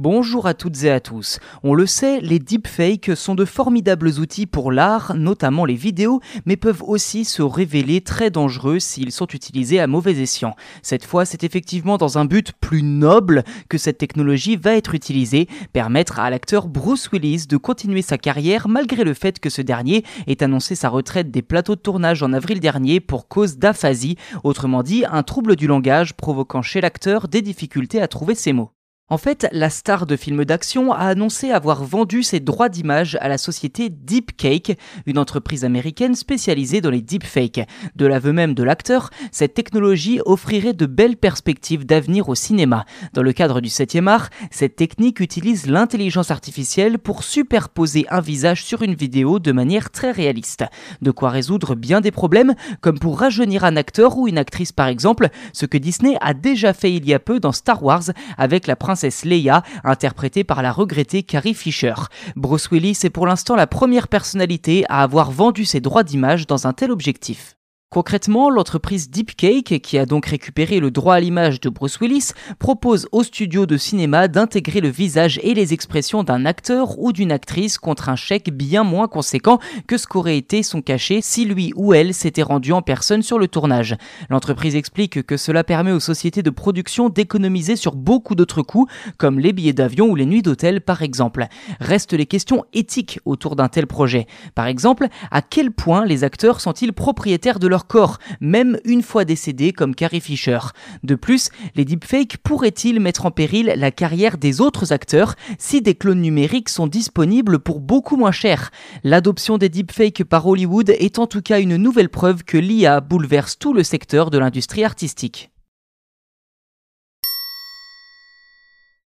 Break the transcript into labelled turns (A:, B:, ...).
A: Bonjour à toutes et à tous. On le sait, les deepfakes sont de formidables outils pour l'art, notamment les vidéos, mais peuvent aussi se révéler très dangereux s'ils sont utilisés à mauvais escient. Cette fois, c'est effectivement dans un but plus noble que cette technologie va être utilisée, permettre à l'acteur Bruce Willis de continuer sa carrière malgré le fait que ce dernier ait annoncé sa retraite des plateaux de tournage en avril dernier pour cause d'aphasie, autrement dit un trouble du langage provoquant chez l'acteur des difficultés à trouver ses mots. En fait, la star de films d'action a annoncé avoir vendu ses droits d'image à la société Deepcake, une entreprise américaine spécialisée dans les deepfakes. De l'aveu même de l'acteur, cette technologie offrirait de belles perspectives d'avenir au cinéma. Dans le cadre du 7e art, cette technique utilise l'intelligence artificielle pour superposer un visage sur une vidéo de manière très réaliste. De quoi résoudre bien des problèmes, comme pour rajeunir un acteur ou une actrice par exemple, ce que Disney a déjà fait il y a peu dans Star Wars avec la princesse princesse Leia, interprétée par la regrettée Carrie Fisher. Bruce Willis est pour l'instant la première personnalité à avoir vendu ses droits d'image dans un tel objectif. Concrètement, l'entreprise Deepcake, qui a donc récupéré le droit à l'image de Bruce Willis, propose au studio de cinéma d'intégrer le visage et les expressions d'un acteur ou d'une actrice contre un chèque bien moins conséquent que ce qu'aurait été son cachet si lui ou elle s'était rendu en personne sur le tournage. L'entreprise explique que cela permet aux sociétés de production d'économiser sur beaucoup d'autres coûts, comme les billets d'avion ou les nuits d'hôtel par exemple. Restent les questions éthiques autour d'un tel projet. Par exemple, à quel point les acteurs sont-ils propriétaires de corps, même une fois décédés comme Carrie Fisher. De plus, les deepfakes pourraient-ils mettre en péril la carrière des autres acteurs si des clones numériques sont disponibles pour beaucoup moins cher? L'adoption des deepfakes par Hollywood est en tout cas une nouvelle preuve que l'IA bouleverse tout le secteur de l'industrie artistique.